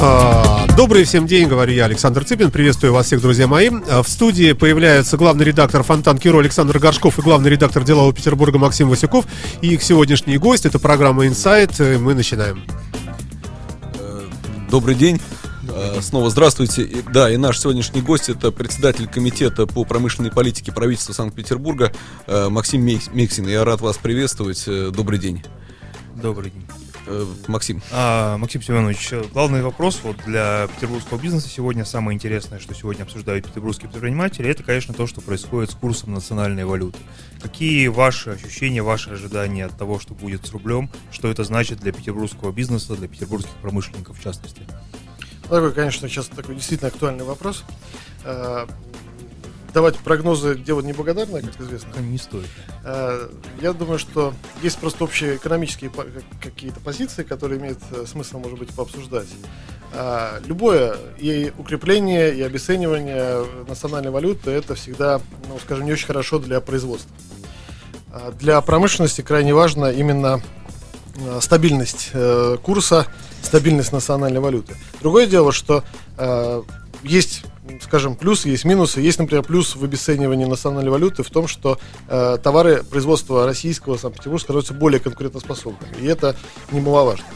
А, Добрый всем день, говорю я, Александр Цыпин. Приветствую вас всех, друзья мои. А, В студии появляется главный редактор Фонтан Киро Александр Горшков и главный редактор Делового Петербурга Максим Васюков. И их сегодняшний гость, это программа Инсайт. Мы начинаем. Добрый день. Э, Снова здравствуйте. Да, и наш сегодняшний гость это председатель комитета по промышленной политике правительства Санкт-Петербурга э, Максим Мекс- Мексин. Я рад вас приветствовать. Э, Добрый день. Добрый день. Э, Максим. А, Максим Семенович, э, главный вопрос вот для петербургского бизнеса сегодня, самое интересное, что сегодня обсуждают петербургские предприниматели, это, конечно, то, что происходит с курсом национальной валюты. Какие ваши ощущения, ваши ожидания от того, что будет с рублем, что это значит для петербургского бизнеса, для петербургских промышленников в частности? Такой, конечно, сейчас такой действительно актуальный вопрос. Э, Давать прогнозы дело неблагодарное, как известно. Не стоит. Э, Я думаю, что есть просто общие экономические какие-то позиции, которые имеет э, смысл, может быть, пообсуждать. А, Любое и укрепление, и обесценивание национальной валюты это всегда, ну, скажем, не очень хорошо для производства. Для промышленности крайне важно именно э, стабильность э, курса, стабильность национальной валюты. Другое дело, что э, есть, скажем, плюсы, есть минусы. Есть, например, плюс в обесценивании национальной валюты в том, что э, товары производства российского Санкт-Петербурга становятся более конкурентоспособными. И это немаловажно.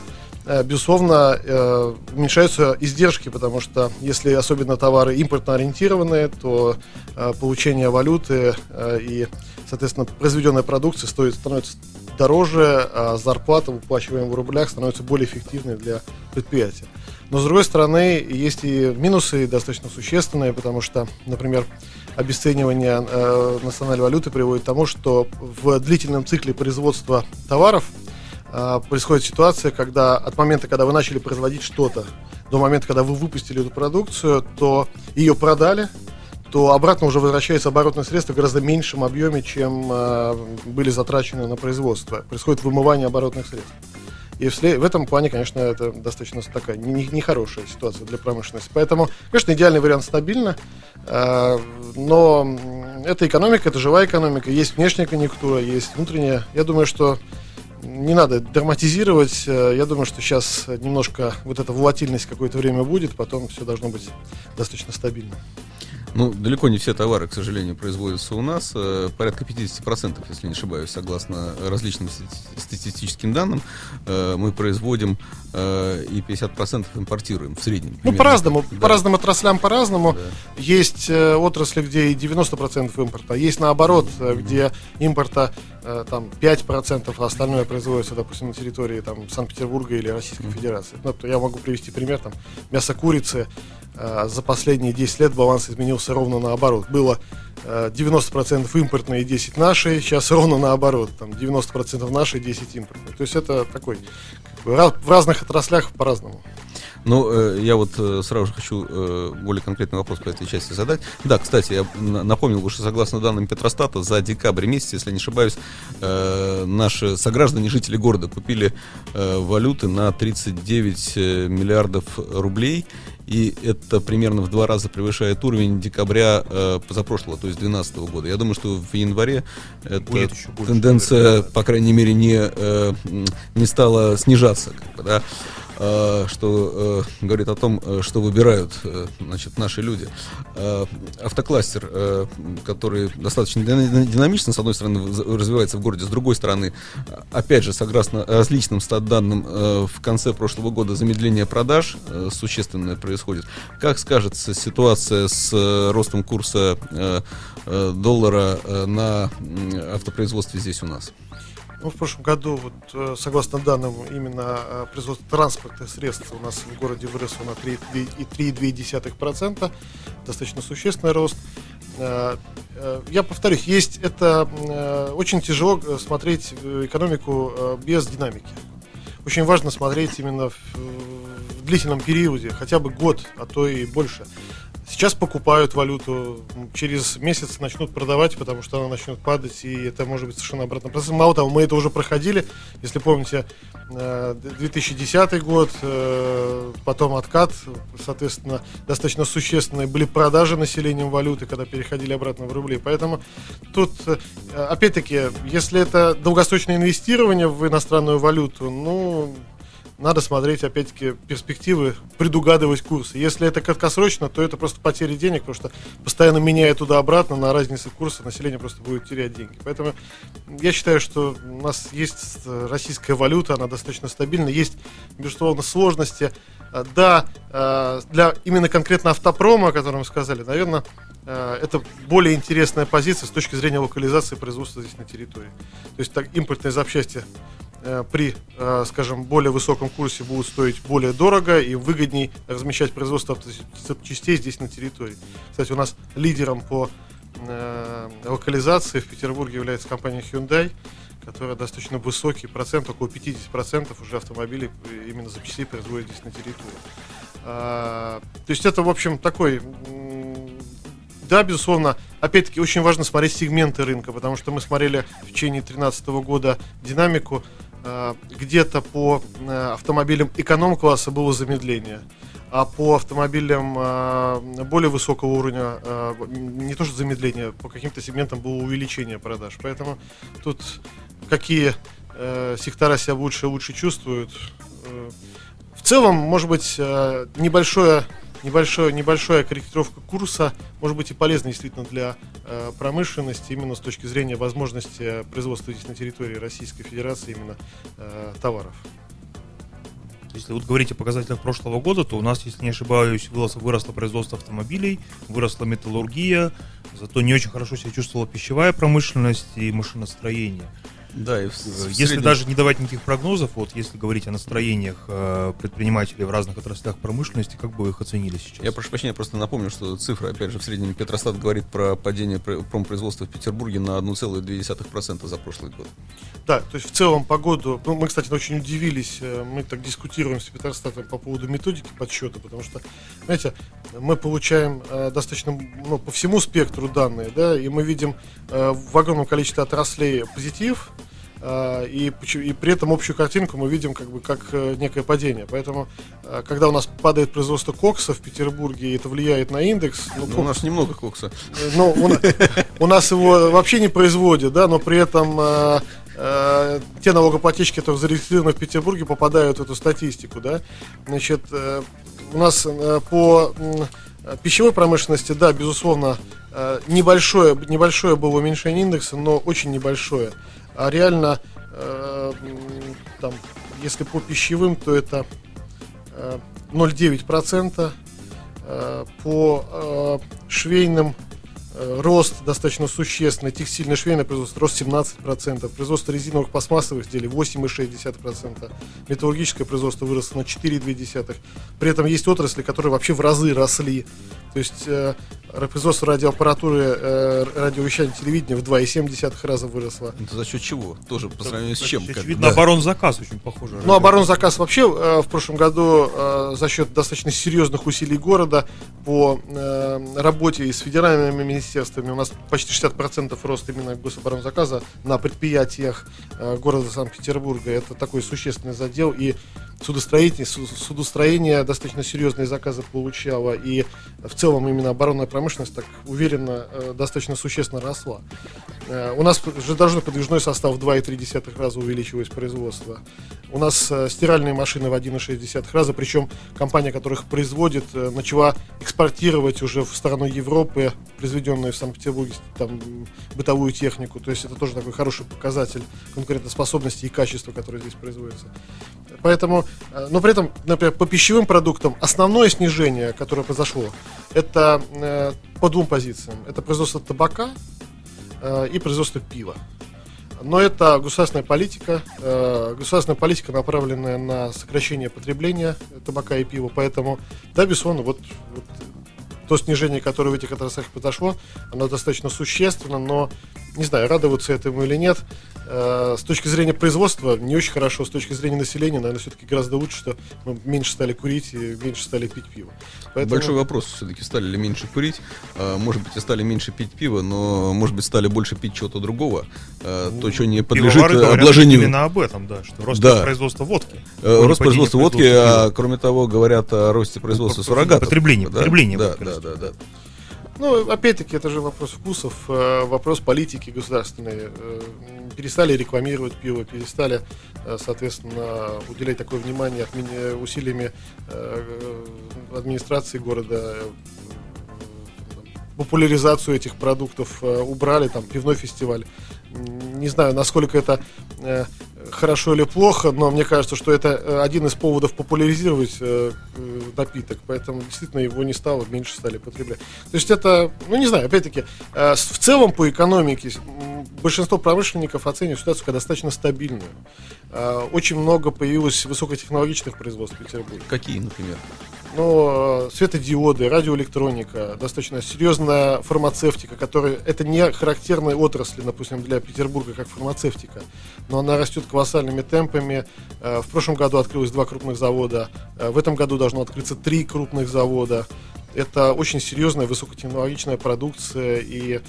Э, Безусловно, э, уменьшаются издержки, потому что если особенно товары импортно ориентированные, то э, получение валюты и, соответственно, произведенная продукция стоит, становится дороже, а зарплата, выплачиваемая в рублях, становится более эффективной для предприятия. Но, с другой стороны, есть и минусы достаточно существенные, потому что, например, обесценивание э, национальной валюты приводит к тому, что в длительном цикле производства товаров а, происходит ситуация, когда от момента, когда вы начали производить что-то, до момента, когда вы выпустили эту продукцию, то ее продали, то обратно уже возвращается оборотные средства в гораздо меньшем объеме, чем а, были затрачены на производство. Происходит вымывание оборотных средств. И в этом плане, конечно, это достаточно такая не- не- нехорошая ситуация для промышленности. Поэтому, конечно, идеальный вариант стабильно, а, но это экономика, это живая экономика, есть внешняя конъюнктура, есть внутренняя. Я думаю, что не надо драматизировать. Э, Я думаю, что сейчас немножко вот эта волатильность какое-то время будет, потом все должно быть достаточно стабильно. Ну, далеко не все товары, к сожалению, производятся у нас. Э, Порядка 50%, если не ошибаюсь, согласно различным стати- статистическим данным, э, мы производим э, и 50% импортируем в среднем. Ну, по-разному, Да. по разным отраслям по-разному. Да. Есть отрасли, где и 90% импорта, есть наоборот, э, где импорта там 5%, а остальное производится, допустим, на территории там, Санкт-Петербурга или Российской Федерации. Ну, я могу привести пример, там, мясо курицы, за последние 10 лет баланс изменился ровно наоборот. Было э, 90% импортные и 10 наши, сейчас ровно наоборот, там 90% наши, 10 импортные. То есть это такой, как бы, в разных отраслях по-разному. Ну, э, я вот э, сразу же хочу э, более конкретный вопрос по этой части задать. Да, кстати, я напомнил, что согласно данным Петростата, за декабрь месяц, если не ошибаюсь, наши сограждане, жители города купили валюты на 39 э, миллиардов рублей. И это примерно в два раза превышает уровень декабря э, позапрошлого, то есть 2012 года. Я думаю, что в январе эта Будет еще больше, тенденция, наверное, да. по крайней мере, не, э, не стала снижаться. Как бы, да? Э, что э, говорит о том, э, что выбирают значит, наши люди. Автокластер, который достаточно дина- динамично, с одной стороны, развивается в городе, с другой стороны, опять же, согласно различным стат-данным, в конце прошлого года замедление продаж существенное происходит. Как скажется ситуация с ростом курса доллара на автопроизводстве здесь у нас? Ну, в прошлом году, вот, э, согласно данным, именно э, производство транспортных средств у нас в городе выросло на 3,2%. Достаточно существенный рост. Э, Я повторюсь, есть это очень тяжело смотреть экономику без динамики. Очень важно смотреть именно в, в длительном периоде, хотя бы год, а то и больше. Сейчас покупают валюту, через месяц начнут продавать, потому что она начнет падать, и это может быть совершенно обратный процесс. Мало того, мы это уже проходили, если помните, 2010 год, потом откат, соответственно, достаточно существенные были продажи населением валюты, когда переходили обратно в рубли. Поэтому тут, опять-таки, если это долгосрочное инвестирование в иностранную валюту, ну, надо смотреть, опять-таки, перспективы, предугадывать курсы. Если это краткосрочно, то это просто потеря денег, потому что постоянно меняя туда-обратно, на разнице курса население просто будет терять деньги. Поэтому я считаю, что у нас есть российская валюта, она достаточно стабильна, есть, безусловно, сложности. Да, э, для именно конкретно автопрома, о котором вы сказали, наверное, э, это более интересная позиция с точки зрения локализации производства здесь на территории. То есть так, импортные запчасти Э, при, э, скажем, более высоком курсе будут стоить более дорого и выгоднее размещать производство запчастей здесь на территории. Кстати, у нас лидером по э, локализации в Петербурге является компания Hyundai, которая достаточно высокий процент, около 50% уже автомобилей именно запчастей производит здесь на территории. А, то есть это, в общем, такой да, безусловно, опять-таки очень важно смотреть сегменты рынка, потому что мы смотрели в течение 2013 года динамику Э, где-то по э, автомобилям эконом-класса было замедление, а по автомобилям э, более высокого уровня не то что замедление, по каким-то сегментам было увеличение продаж. Поэтому тут какие сектора себя лучше лучше чувствуют. В целом, может быть, небольшое небольшое, небольшая корректировка курса может быть и полезна действительно для э, промышленности, именно с точки зрения возможности производства здесь на территории Российской Федерации именно э, товаров. Если вот говорить о показателях прошлого года, то у нас, если не ошибаюсь, выросло, выросло производство автомобилей, выросла металлургия, зато не очень хорошо себя чувствовала пищевая промышленность и машиностроение. Да, и в, в если среднем... даже не давать никаких прогнозов, вот если говорить о настроениях э, предпринимателей в разных отраслях промышленности, как бы вы их оценили сейчас? Я прошу прощения, просто напомню, что цифра, опять же, в среднем Петростат говорит про падение промпроизводства в Петербурге на 1,2% за прошлый год. Да, то есть в целом по году, ну, мы, кстати, очень удивились, э, мы так дискутируем с Петростатом по поводу методики подсчета, потому что, знаете, мы получаем э, достаточно, ну, по всему спектру данные, да, и мы видим э, в огромном количестве отраслей позитив, и, и при этом общую картинку мы видим как бы как э, некое падение. Поэтому, э, когда у нас падает производство кокса в Петербурге, и это влияет на индекс... Ну, ну, у нас немного кокса. Э, ну, у, у нас его вообще не производят, да, но при этом э, э, те налогоплательщики, которые зарегистрированы в Петербурге, попадают в эту статистику, да. Значит, э, у нас э, по э, пищевой промышленности, да, безусловно, э, небольшое, небольшое было уменьшение индекса, но очень небольшое а реально э, там, если по пищевым, то это э, 0,9%, э, по э, швейным э, рост достаточно существенный, текстильное швейное производство рост 17%, производство резиновых пластмассовых изделий 8,6%, металлургическое производство выросло на 4,2%. При этом есть отрасли, которые вообще в разы росли. То есть э, производство радиоаппаратуры, э, радиовещания, телевидения в 2,7 раза выросло. Это за счет чего? Тоже по сравнению с чем? Очевидно, да. оборонзаказ очень похоже. Ну, оборонзаказ вообще э, в прошлом году э, за счет достаточно серьезных усилий города по э, работе с федеральными министерствами у нас почти 60% рост именно гособоронзаказа на предприятиях э, города Санкт-Петербурга. Это такой существенный задел. И судостроение, судостроение достаточно серьезные заказы получало. И в целом именно оборонная промышленность так уверенно э, достаточно существенно росла. Э, у нас железнодорожный подвижной состав в 2,3 раза увеличивалось производство. У нас э, стиральные машины в 1,6 раза, причем компания, которая их производит, начала экспортировать уже в сторону Европы, произведенную в Санкт-Петербурге, там, бытовую технику. То есть это тоже такой хороший показатель конкурентоспособности и качества, которое здесь производится. Поэтому, но при этом, например, по пищевым продуктам основное снижение, которое произошло, это э, по двум позициям. Это производство табака э, и производство пива. Но это государственная политика, э, государственная политика, направленная на сокращение потребления табака и пива. Поэтому, да, безусловно, вот, вот то снижение, которое в этих отраслях произошло, оно достаточно существенно, но не знаю, радоваться этому или нет. Э, с точки зрения производства не очень хорошо, с точки зрения населения, наверное, все-таки гораздо лучше, что мы меньше стали курить и меньше стали пить пиво. Поэтому... Большой вопрос все-таки, стали ли меньше курить, а, может быть, и стали меньше пить пиво, но, может быть, стали больше пить чего-то другого, а, то, что не подлежит обложению. именно об этом, да, что рост да. производства водки. Э, рост производства водки, а, кроме того, говорят о росте производства суррогатов. Потребление, да, потребление. Да, да, да, да. Ну, опять-таки, это же вопрос вкусов, э, вопрос политики государственной. Э, перестали рекламировать пиво, перестали, э, соответственно, уделять такое внимание усилиями администрации города популяризацию этих продуктов убрали, там, пивной фестиваль. Не знаю, насколько это хорошо или плохо, но мне кажется, что это э, один из поводов популяризировать э, э, напиток, поэтому действительно его не стало, меньше стали потреблять. То есть это, ну не знаю, опять-таки, э, в целом по экономике большинство промышленников оценивают ситуацию как достаточно стабильную. Э, очень много появилось высокотехнологичных производств в Петербурге. Какие, например? Ну, э, светодиоды, радиоэлектроника, достаточно серьезная фармацевтика, которая это не характерная отрасль, допустим, для Петербурга как фармацевтика, но она растет колоссальными темпами. Э, в прошлом году открылось два крупных завода, э, в этом году должно открыться три крупных завода. Это очень серьезная высокотехнологичная продукция, и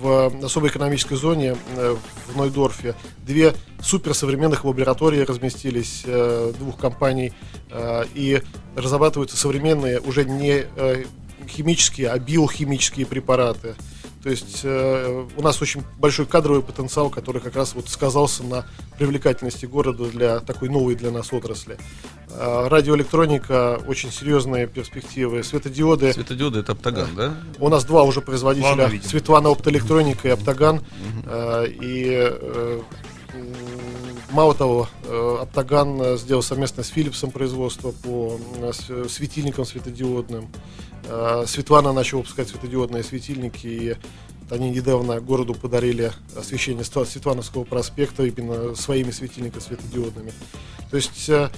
в особой экономической зоне в Нойдорфе две суперсовременных лаборатории разместились двух компаний, и разрабатываются современные уже не химические, а биохимические препараты. То есть э, у нас очень большой кадровый потенциал, который как раз вот сказался на привлекательности города для такой новой для нас отрасли. Э, радиоэлектроника, очень серьезные перспективы. Светодиоды. Светодиоды это Оптаган, э, да? У нас два уже производителя. Ладно, Светлана Оптоэлектроника и Оптаган. Угу. Э, и э, Мало того, э, Оптаган сделал совместно с Philipsом производство по светильникам светодиодным. Э, Светлана начала выпускать светодиодные светильники, и они недавно городу подарили освещение Светлановского проспекта именно своими светильниками светодиодными. То есть э,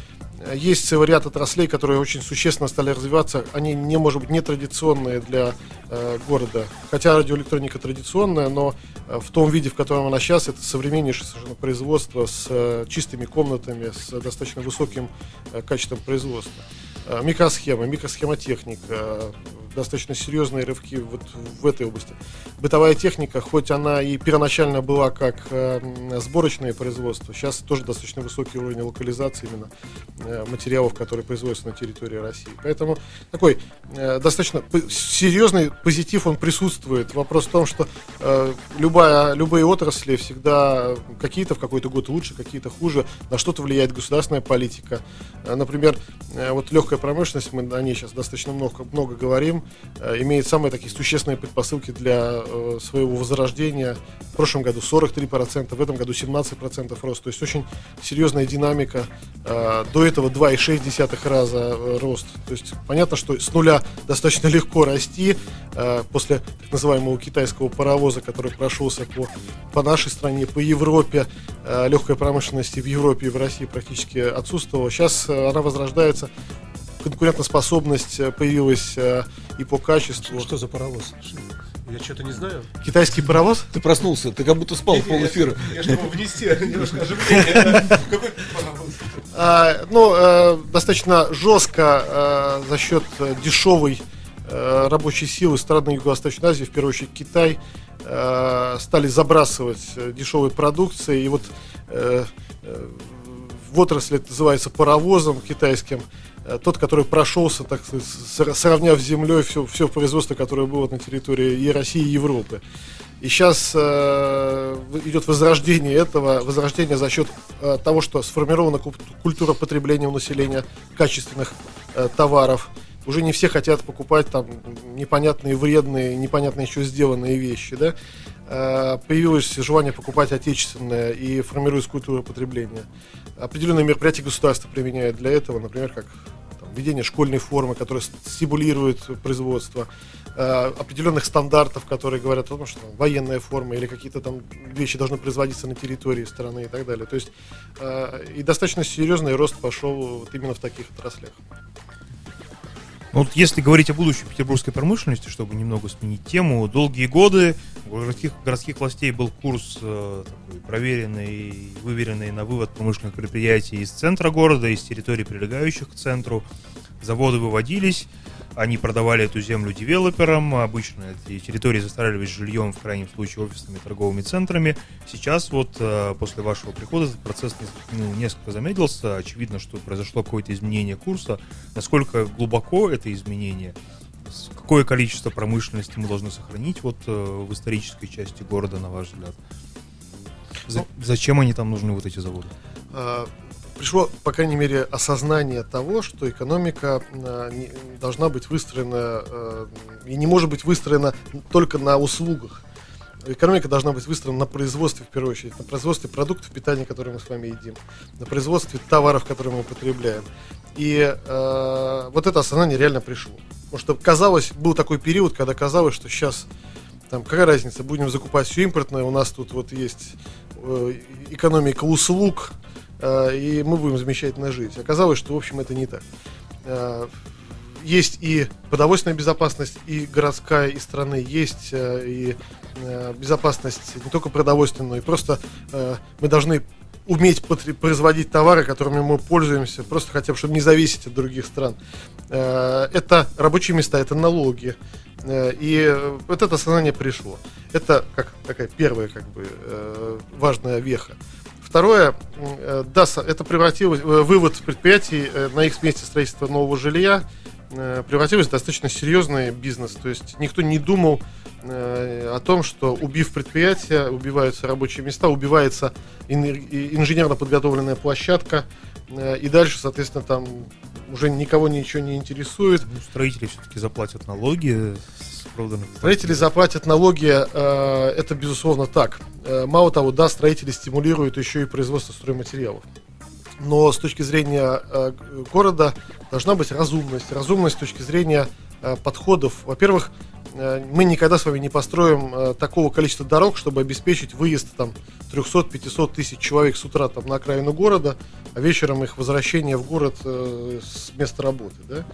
есть целый ряд отраслей, которые очень существенно стали развиваться. Они не, может быть, не традиционные для э, города. Хотя радиоэлектроника традиционная, но э, в том виде, в котором она сейчас, это современнейшее совершенно производство с э, чистыми комнатами, с достаточно высоким э, качеством производства. Э, микросхема, микросхемотехника, достаточно серьезные рывки вот в этой области. Бытовая техника, хоть она и первоначально была как э, сборочное производство, сейчас тоже достаточно высокий уровень локализации именно э, материалов, которые производятся на территории России. Поэтому такой э, достаточно серьезный позитив он присутствует. Вопрос в том, что э, любая, любые отрасли всегда какие-то в какой-то год лучше, какие-то хуже, на что-то влияет государственная политика. Э, например, э, вот легкая промышленность, мы о ней сейчас достаточно много, много говорим, Э, имеет самые такие существенные предпосылки для э, своего возрождения. В прошлом году 43%, в этом году 17% рост. То есть очень серьезная динамика. Э, до этого 2,6 раза рост. То есть понятно, что с нуля достаточно легко расти. После так называемого китайского паровоза, который прошелся по, по нашей стране, по Европе, легкой промышленности в Европе и в России практически отсутствовала. Сейчас она возрождается конкурентоспособность э, появилась э, и по качеству. Что за паровоз? Я что-то не знаю. Китайский паровоз? Ты проснулся, ты как будто спал пол эфира. Я, чтобы внести немножко. Какой паровоз? А, ну, э, достаточно жестко за счет дешевой рабочей силы страны Юго-Восточной Азии, в первую очередь Китай, стали забрасывать дешевой продукцией. И вот в отрасли это называется паровозом китайским. Э, тот, который прошелся, так сказать, сравняв с землей все, все производство, которое было на территории и России, и Европы. И сейчас э, идет возрождение этого, возрождение за счет э, того, что сформирована культура потребления у населения качественных э, товаров. Уже не все хотят покупать там непонятные, вредные, непонятно еще сделанные вещи, да. Э, появилось желание покупать отечественное и формируется культура потребления. Определенные мероприятия государства применяют для этого, например, как введение школьной формы, которая стимулирует производство, э, определенных стандартов, которые говорят о том, что там, военная форма или какие-то там вещи должны производиться на территории страны и так далее. То есть э, и достаточно серьезный рост пошел вот именно в таких отраслях. Ну, вот если говорить о будущем петербургской промышленности, чтобы немного сменить тему, долгие годы у городских, городских властей был курс э, такой проверенный, выверенный на вывод промышленных предприятий из центра города, из территорий, прилегающих к центру. Заводы выводились, они продавали эту землю девелоперам, обычно эти территории застраивались жильем, в крайнем случае офисными торговыми центрами. Сейчас вот э, после вашего прихода этот процесс ну, несколько замедлился. Очевидно, что произошло какое-то изменение курса. Насколько глубоко это изменение? Какое количество промышленности мы должны сохранить вот э, в исторической части города, на ваш взгляд? Ну, зачем они там нужны, вот эти заводы? Пришло, по крайней мере, осознание того, что экономика не- должна быть выстроена э, и не может быть выстроена только на услугах. Экономика должна быть выстроена на производстве, в первую очередь, на производстве продуктов питания, которые мы с вами едим, на производстве товаров, которые мы потребляем. И э, вот это осознание реально пришло. Потому что казалось, был такой период, когда казалось, что сейчас там какая разница, будем закупать все импортное, у нас тут вот есть э, экономика услуг, э, и мы будем замечательно жить. Оказалось, что, в общем, это не так. Э, есть и продовольственная безопасность, и городская, и страны, есть э, и э, безопасность не только продовольственная, но и просто э, мы должны уметь производить товары, которыми мы пользуемся, просто хотя бы, чтобы не зависеть от других стран. Э, Это рабочие места, это налоги. Э, И э, вот это осознание пришло. Это как такая первая как бы э, важная веха. Второе, э, да, это превратилось, э, вывод предприятий э, на их месте строительства нового жилья превратилось в достаточно серьезный бизнес. То есть никто не думал о том, что убив предприятие, убиваются рабочие места, убивается инженерно подготовленная площадка, и дальше, соответственно, там уже никого ничего не интересует. Ну, строители все-таки заплатят налоги с проданных. Строители заплатят налоги, э, это безусловно так. Э, мало того, да, строители стимулируют еще и производство стройматериалов. Но с точки зрения э, города должна быть разумность. Разумность с точки зрения подходов. Во-первых, мы никогда с вами не построим э, такого количества дорог, чтобы обеспечить выезд там 300-500 тысяч человек с утра там, на окраину города, а вечером их возвращение в город э, с места работы. Да?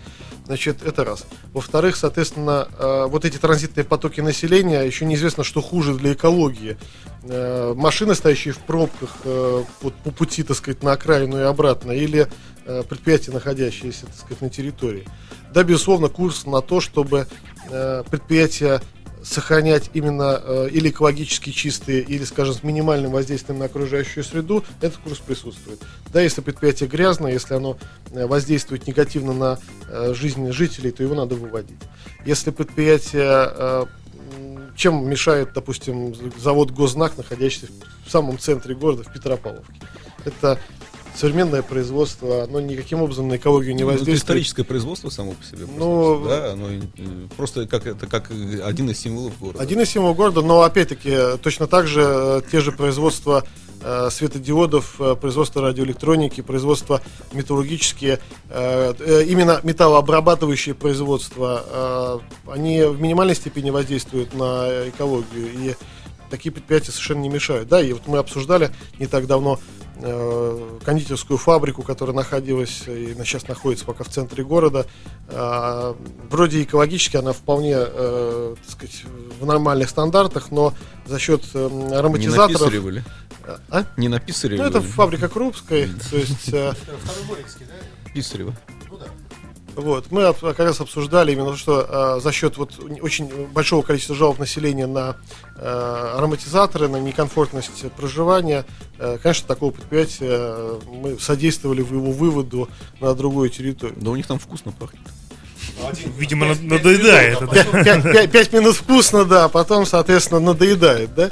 Значит, это раз. Во-вторых, соответственно, э, вот эти транзитные потоки населения, еще неизвестно, что хуже для экологии. Э, машины, стоящие в пробках э, вот по пути, так сказать, на окраину и обратно, или э, предприятия, находящиеся, так сказать, на территории. Да, безусловно, курс на то, чтобы э, предприятия сохранять именно э, или экологически чистые, или, скажем, с минимальным воздействием на окружающую среду, этот курс присутствует. Да, если предприятие грязное, если оно э, воздействует негативно на э, жизнь жителей, то его надо выводить. Если предприятие э, чем мешает, допустим, завод Гознак, находящийся в самом центре города, в Петропавловке. Это современное производство, оно никаким образом на экологию не Ну, это воздействует. историческое производство само по себе. Ну, просто, да, оно э, просто как это как один из символов города. Один из символов города, но опять-таки э, точно так же э, те же производства э, светодиодов, э, производство радиоэлектроники, производство металлургические, э, именно металлообрабатывающие производства, они в минимальной степени воздействуют на экологию и такие предприятия совершенно не мешают. Да, и вот мы обсуждали не так давно кондитерскую фабрику, которая находилась и на- сейчас находится пока в центре города. А, вроде экологически она вполне, э, так сказать, в нормальных стандартах, но за счет э, Не ароматизаторов... написаривали. А? Не написаривали. Ну, это фабрика Крупской, то есть... э, Писарева. Вот, мы как раз обсуждали именно то, что э, за счет вот очень большого количества жалоб населения на э, ароматизаторы, на некомфортность проживания, э, конечно, такого предприятия мы содействовали в его выводу на другую территорию. Да у них там вкусно пахнет. Видимо, над- надоедает. да. Пять, пять- пять- пять минут вкусно, да, а потом, соответственно, надоедает, да.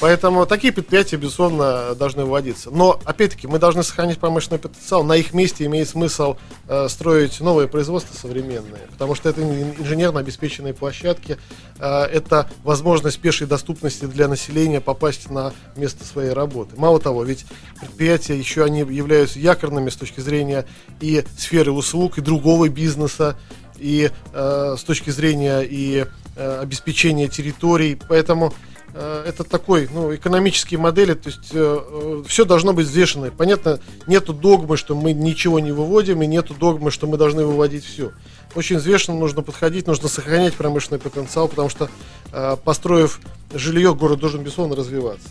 Поэтому такие предприятия, безусловно, должны вводиться. Но, опять-таки, мы должны сохранить промышленный потенциал. На их месте имеет смысл э, строить новые производства современные, потому что это ин- инженерно обеспеченные площадки, э, это возможность пешей доступности для населения попасть на место своей работы. Мало того, ведь предприятия еще они являются якорными с точки зрения и сферы услуг, и другого бизнеса, и э, с точки зрения и э, обеспечения территорий. Поэтому э, это такой, ну, экономические модели, то есть э, э, все должно быть взвешено. Понятно, нету догмы, что мы ничего не выводим, и нету догмы, что мы должны выводить все. Очень взвешенно нужно подходить, нужно сохранять промышленный потенциал, потому что э, построив жилье, город должен, безусловно, развиваться.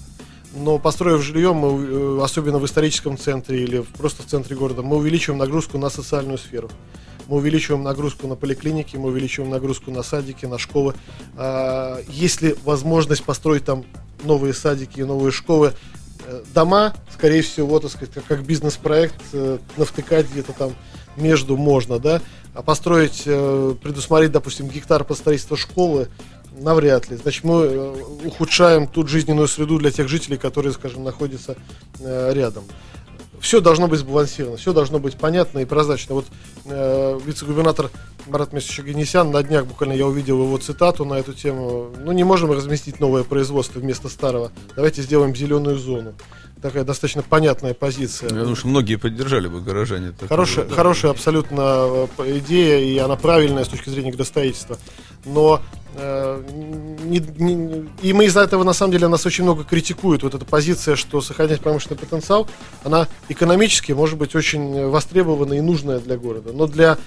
Но построив жилье, мы, э, особенно в историческом центре или просто в центре города, мы увеличиваем нагрузку на социальную сферу мы увеличиваем нагрузку на поликлиники, мы увеличиваем нагрузку на садики, на школы. А, есть ли возможность построить там новые садики и новые школы, э, дома, скорее всего, так сказать, как, бизнес-проект, э, навтыкать где-то там между можно, да, а построить, э, предусмотреть, допустим, гектар по строительству школы, навряд ли. Значит, мы ухудшаем тут жизненную среду для тех жителей, которые, скажем, находятся рядом все должно быть сбалансировано, все должно быть понятно и прозрачно. Вот э, вице-губернатор Марат Месович Ганесян, на днях буквально я увидел его цитату на эту тему. Ну, не можем разместить новое производство вместо старого. Давайте сделаем зеленую зону. Такая достаточно понятная позиция. Я думаю, что многие поддержали бы горожане. Хорошая, да. хорошая абсолютно э, идея, и она правильная с точки зрения градостроительства. Но Э, не, не, и мы из-за этого, на самом деле, нас очень много критикуют. Вот эта позиция, что сохранять промышленный потенциал, она экономически может быть очень востребована и нужная для города. Но для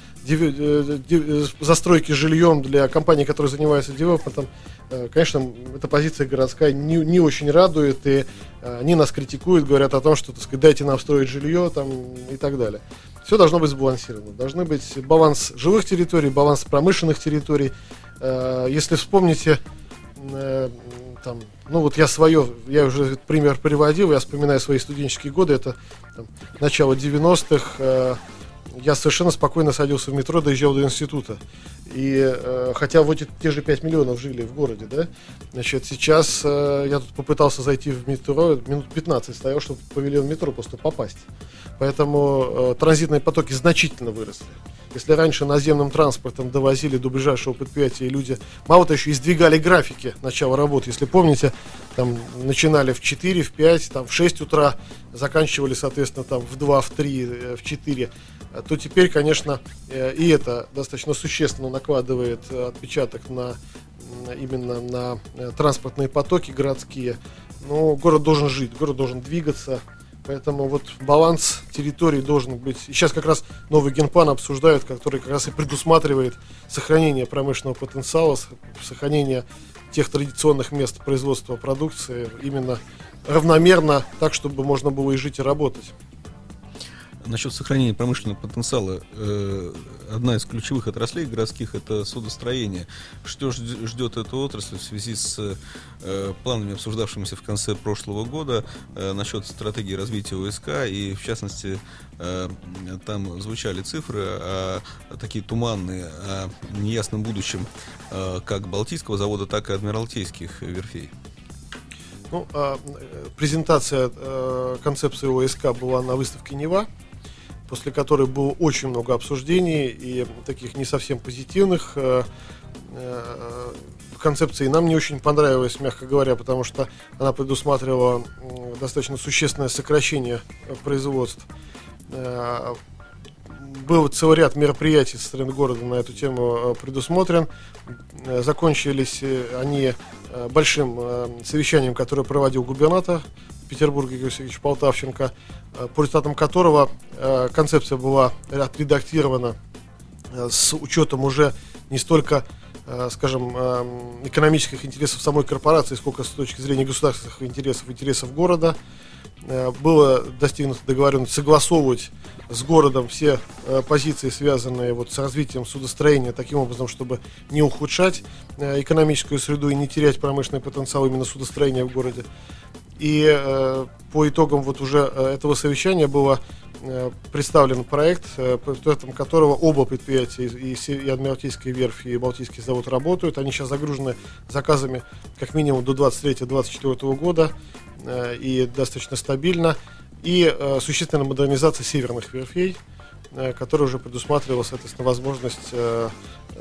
застройки жильем, для компаний, которые занимаются девелопментом, э, конечно, эта позиция городская не, не очень радует. И они нас критикуют, говорят о том, что, так сказать, дайте нам строить жилье там, и так далее. Все должно быть сбалансировано. Должны быть баланс жилых территорий, баланс промышленных территорий. Э, если вспомните, э, там, ну вот я свое, я уже пример приводил, я вспоминаю свои студенческие годы, это там, начало 90-х, э, я совершенно спокойно садился в метро, доезжал до института. И э, хотя вот эти, те же 5 миллионов жили в городе, да, значит, сейчас э, я тут попытался зайти в метро, минут 15 стоял, чтобы в павильон метро просто попасть. Поэтому э, транзитные потоки значительно выросли. Если раньше наземным транспортом довозили до ближайшего предприятия люди, мало того еще издвигали графики начала работы. Если помните, там начинали в 4, в 5, там в 6 утра, заканчивали, соответственно, там в 2, в 3, э, в 4 то теперь, конечно, э, и это достаточно существенно накладывает отпечаток на именно на э, транспортные потоки городские. Но город должен жить, город должен двигаться, Поэтому вот баланс территории должен быть. И сейчас как раз новый генплан обсуждают, который как раз и предусматривает сохранение промышленного потенциала, сохранение тех традиционных мест производства продукции именно равномерно, так, чтобы можно было и жить, и работать. Насчет сохранения промышленного потенциала, э, одна из ключевых отраслей городских это судостроение. Что ждет эту отрасль в связи с э, планами, обсуждавшимися в конце прошлого года э, насчет стратегии развития ОСК и, в частности, там звучали цифры, а, такие туманные, о неясном будущем как Балтийского завода, так и Адмиралтейских верфей. Ну, а, презентация концепции ОСК была на выставке Нева после которой было очень много обсуждений и таких не совсем позитивных э, э, концепций. Нам не очень понравилось, мягко говоря, потому что она предусматривала достаточно существенное сокращение производств. Э, был целый ряд мероприятий со стороны города на эту тему предусмотрен. Закончились они большим совещанием, которое проводил губернатор Петербурга Игорь Сергеевич Полтавченко, э, по результатам которого э, концепция была отредактирована э, с учетом уже не столько скажем, экономических интересов самой корпорации, сколько с точки зрения государственных интересов, интересов города. Было достигнуто договоренность согласовывать с городом все позиции, связанные вот с развитием судостроения, таким образом, чтобы не ухудшать экономическую среду и не терять промышленный потенциал именно судостроения в городе. И э, по итогам вот уже э, этого совещания было э, представлен проект, э, по итогам которого оба предприятия, и, и Адмиралтейская верфь, и Балтийский завод работают. Они сейчас загружены заказами как минимум до 23-24 года э, и достаточно стабильно. И э, существенная модернизация северных верфей, э, которая уже предусматривала, соответственно, возможность э,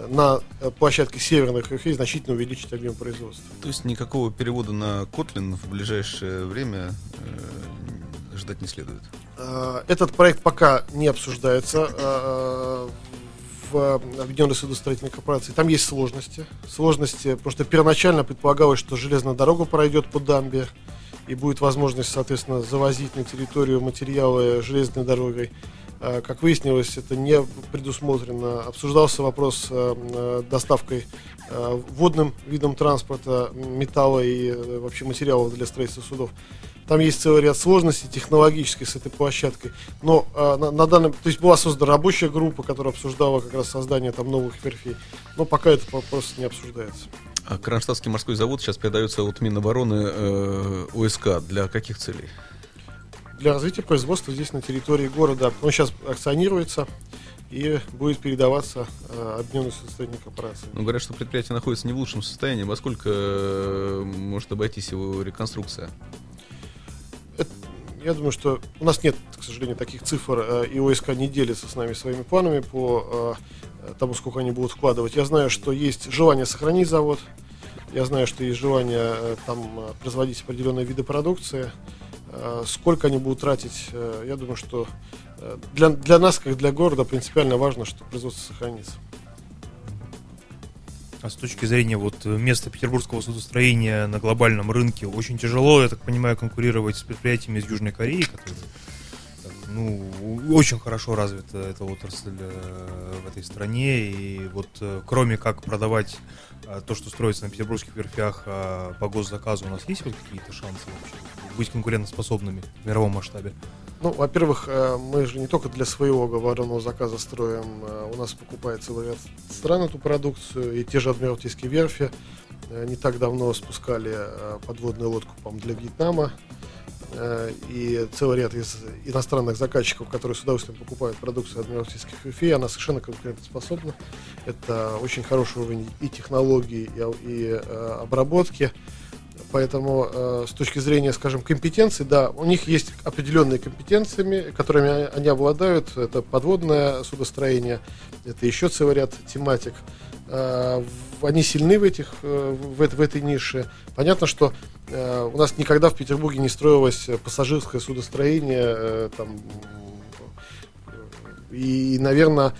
на площадке северных верфей значительно увеличить объем производства. То есть никакого перевода на Kotlin в ближайшее время э, ждать не следует? Э, этот проект пока не обсуждается э, в Объединенной судостроительной корпорации. Там есть сложности. Сложности, потому что первоначально предполагалось, что железная дорога пройдет по дамбе, и будет возможность, соответственно, завозить на территорию материалы железной дорогой. А, как выяснилось, это не предусмотрено. Обсуждался вопрос э, доставкой э, водным видом транспорта металла и э, вообще материалов для строительства судов. Там есть целый ряд сложностей технологических с этой площадкой. Но э, на, на данном, то есть была создана рабочая группа, которая обсуждала как раз создание там новых верфей. Но пока это вопрос не обсуждается. А Кронштадтский морской завод сейчас передается от Минобороны э, ОСК. Для каких целей? Для развития производства здесь на территории города. Он сейчас акционируется и будет передаваться э, объединенной состоянию корпорации. Ну, говорят, что предприятие находится не в лучшем состоянии. Во сколько э, может обойтись его реконструкция? Это, я думаю, что у нас нет, к сожалению, таких цифр, э, и ОСК не делится с нами своими планами по э, тому, сколько они будут вкладывать. Я знаю, что есть желание сохранить завод, я знаю, что есть желание э, там э, производить определенные виды продукции. Э, сколько они будут тратить, э, я думаю, что э, для, для нас, как для города, принципиально важно, что производство сохранится. А с точки зрения вот места петербургского судостроения на глобальном рынке очень тяжело, я так понимаю, конкурировать с предприятиями из Южной Кореи, которые ну, очень хорошо развита эта отрасль в этой стране. И вот кроме как продавать то, что строится на петербургских верфях по госзаказу, у нас есть вот какие-то шансы вообще? быть конкурентоспособными в мировом масштабе? Ну, во-первых, э, мы же не только для своего говоренного заказа строим, э, у нас покупает целый ряд стран эту продукцию, и те же Адмиралтейские верфи э, не так давно спускали подводную лодку, по для Вьетнама, и целый ряд из иностранных заказчиков, которые с удовольствием покупают продукцию адмиралтейских верфей, она совершенно конкурентоспособна. Это очень хороший уровень и технологий, и, и обработки. Поэтому э, с точки зрения, скажем, компетенций, да, у них есть определенные компетенциями, которыми они обладают. Это подводное судостроение, это еще целый ряд тематик. Э, они сильны в, этих, э, в, в этой нише. Понятно, что э, у нас никогда в Петербурге не строилось пассажирское судостроение, там, и, наверное,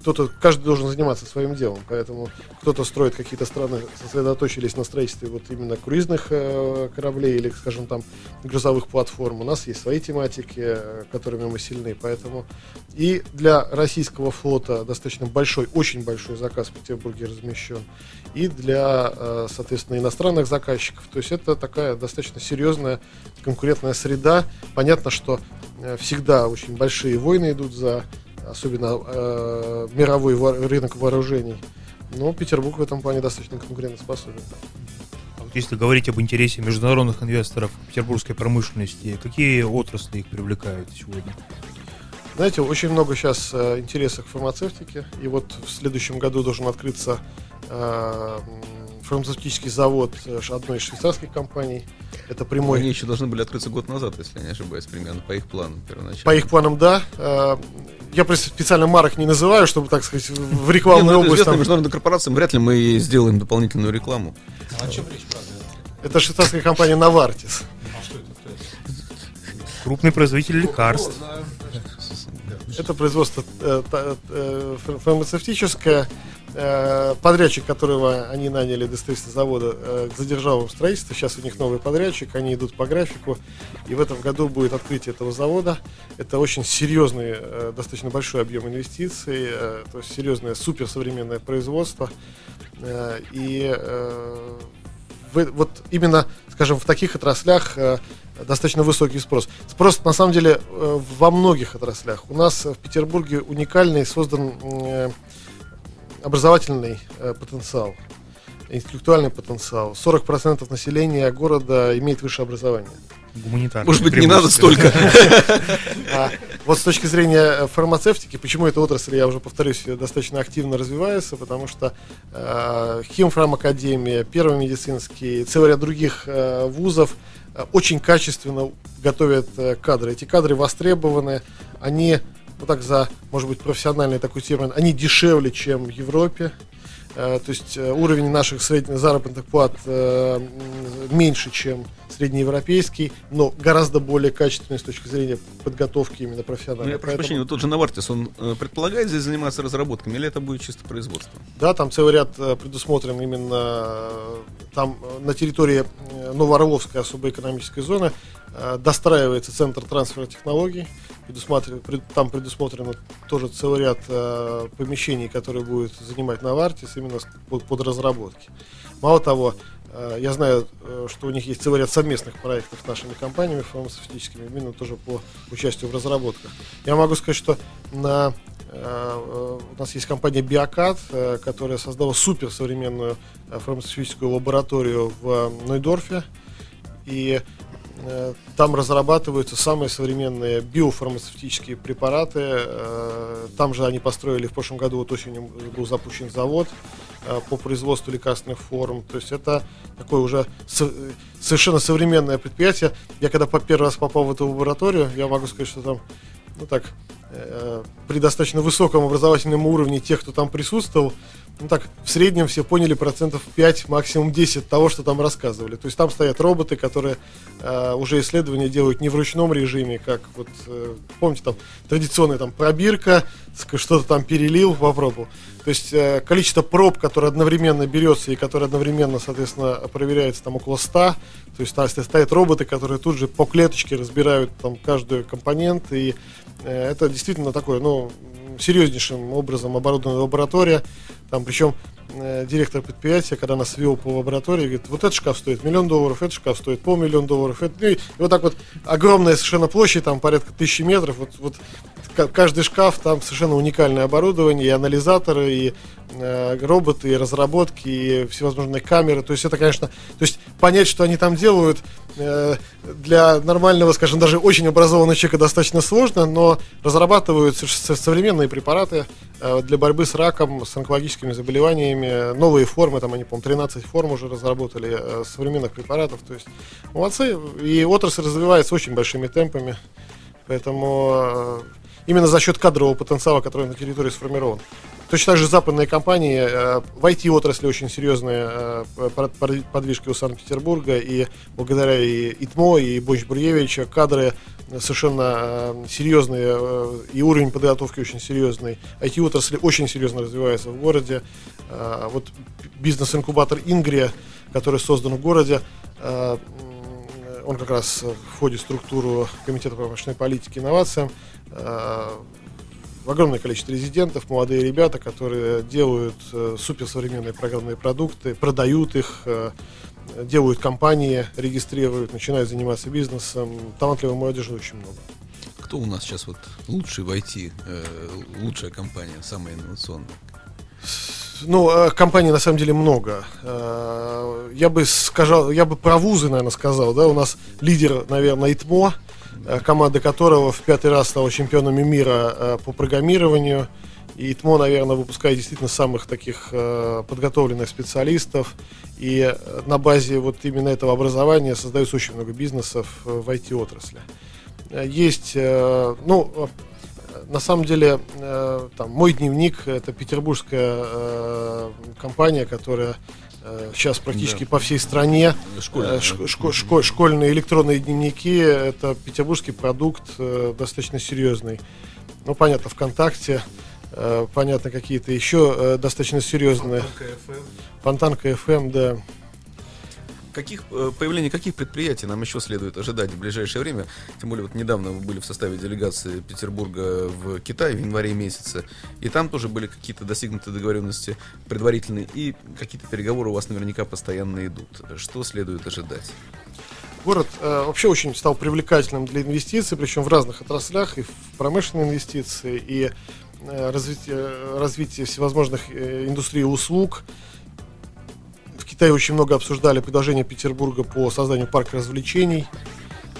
кто-то, каждый должен заниматься своим делом, поэтому кто-то строит, какие-то страны сосредоточились на строительстве вот именно круизных э, кораблей или, скажем, там грузовых платформ. У нас есть свои тематики, э, которыми мы сильны, поэтому и для российского флота достаточно большой, очень большой заказ в Петербурге размещен, и для, э, соответственно, иностранных заказчиков. То есть это такая достаточно серьезная конкурентная среда. Понятно, что э, всегда очень большие войны идут за особенно э, мировой во- рынок вооружений. Но Петербург в этом плане достаточно конкурентоспособен. А вот если говорить об интересе международных инвесторов петербургской промышленности, какие отрасли их привлекают сегодня? Знаете, очень много сейчас э, интереса к фармацевтике. И вот в следующем году должен открыться э, фармацевтический завод э, одной из швейцарских компаний. Это прямой. Они еще должны были открыться год назад, если я не ошибаюсь, примерно по их планам первоначально. По их планам, да. Э, я просто специально марок не называю, чтобы, так сказать, в рекламной не, ну, области. Там... международным корпорациям вряд ли мы сделаем дополнительную рекламу. А о чем речь, правда? Это швейцарская компания Novartis. А что это? Крупный производитель лекарств. Это производство э, фармацевтическое. Э, подрядчик, которого они наняли для строительства завода, э, задержал им строительство. Сейчас у них новый подрядчик, они идут по графику. И в этом году будет открытие этого завода. Это очень серьезный, э, достаточно большой объем инвестиций, то есть серьезное суперсовременное производство. И вот именно, скажем, в таких отраслях достаточно высокий спрос. Спрос, на самом деле, во многих отраслях. У нас в Петербурге уникальный создан образовательный потенциал, интеллектуальный потенциал. 40% населения города имеет высшее образование. Гуманитарное. Может быть, не надо столько. А, вот с точки зрения фармацевтики, почему эта отрасль, я уже повторюсь, достаточно активно развивается, потому что э, Химфармакадемия, Первый медицинский, целый ряд других э, вузов Э, очень качественно готовят э, кадры. Эти кадры востребованы, они, вот так за, может быть, профессиональный такой термин, они дешевле, чем в Европе. Э, то есть э, уровень наших средних заработных плат э, меньше, чем среднеевропейский, но гораздо более качественный с точки зрения подготовки именно профессиональной. Ну, я прошу прощения, вот тот же Навартис, он предполагает здесь заниматься разработками, или это будет чисто производство? Да, там целый ряд предусмотрен именно там на территории Новоорловской особой экономической зоны достраивается центр трансфера технологий, там предусмотрено тоже целый ряд э, помещений, которые будет занимать Навартис именно под, под разработки. Мало того, э, я знаю, э, что у них есть целый ряд совместных проектов с нашими компаниями фармацевтическими, именно тоже по участию в разработках. Я могу сказать, что на, э, у нас есть компания Биокат, э, которая создала суперсовременную э, фармацевтическую лабораторию в Нойдорфе. И Э, там разрабатываются самые современные биофармацевтические препараты. Э, там же они построили в прошлом году, вот осенью был запущен завод э, по производству лекарственных форм. То есть это такое уже совершенно современное предприятие. Я когда по первый раз попал в эту лабораторию, я могу сказать, что там, ну так, при достаточно высоком образовательном уровне тех, кто там присутствовал, ну так, в среднем все поняли процентов 5, максимум 10 того, что там рассказывали. То есть там стоят роботы, которые э, уже исследования делают не в ручном режиме, как вот, э, помните, там традиционная там пробирка, что-то там перелил, попробовал. То есть э, количество проб, которое одновременно берется и которое одновременно, соответственно, проверяется там около 100. То есть там стоят роботы, которые тут же по клеточке разбирают там каждый компонент. И э, это действительно такое, ну, серьезнейшим образом оборудованная лаборатория. Там, причем э, директор предприятия, когда нас вел по лаборатории, говорит, вот этот шкаф стоит миллион долларов, этот шкаф стоит полмиллиона долларов. Это, ну, и вот так вот огромная совершенно площадь, там порядка тысячи метров. Вот, вот каждый шкаф, там совершенно уникальное оборудование, и анализаторы, и э, роботы, и разработки, и всевозможные камеры. То есть это, конечно, то есть понять, что они там делают, э, для нормального, скажем, даже очень образованного человека достаточно сложно, но разрабатывают современные препараты э, для борьбы с раком, с онкологическими заболеваниями, новые формы, там они, по-моему, 13 форм уже разработали э, современных препаратов, то есть молодцы, и отрасль развивается очень большими темпами, поэтому э, именно за счет кадрового потенциала, который на территории сформирован. Точно так же западные компании, э, в IT-отрасли очень серьезные э, подвижки у Санкт-Петербурга, и благодаря и ИТМО, и Бонч-Бруевича кадры совершенно э, серьезные, и уровень подготовки очень серьезный. IT-отрасль очень серьезно развивается в городе. Вот бизнес-инкубатор Ингрия, который создан в городе, он как раз входит в структуру Комитета промышленной политике и инновациям огромное количество резидентов, молодые ребята, которые делают э, суперсовременные программные продукты, продают их, э, делают компании, регистрируют, начинают заниматься бизнесом. Талантливой молодежи очень много. Кто у нас сейчас вот лучший в IT, э, лучшая компания, самая инновационная? Ну, э, компаний на самом деле много. Э, я бы сказал, я бы про вузы, наверное, сказал, да, у нас лидер, наверное, ИТМО, Э, команда которого в пятый раз стала чемпионами мира э, по программированию. И ТМО, наверное, выпускает действительно самых таких э, подготовленных специалистов. И на базе вот именно этого образования создается очень много бизнесов в IT-отрасли. Есть, ну, на самом деле, там, мой дневник это петербургская компания, которая сейчас практически да. по всей стране. Школьные, ш, шко, шко, школьные электронные дневники это петербургский продукт э, достаточно серьезный. Ну, понятно, ВКонтакте, э, понятно, какие-то еще э, достаточно серьезные. Фонтанка FM, да каких, э, появление каких предприятий нам еще следует ожидать в ближайшее время? Тем более, вот недавно мы были в составе делегации Петербурга в Китае в январе месяце, и там тоже были какие-то достигнутые договоренности предварительные, и какие-то переговоры у вас наверняка постоянно идут. Что следует ожидать? Город э, вообще очень стал привлекательным для инвестиций, причем в разных отраслях, и в промышленные инвестиции, и э, развитие, развитие всевозможных э, индустрий услуг, Китае очень много обсуждали предложение Петербурга по созданию парка развлечений.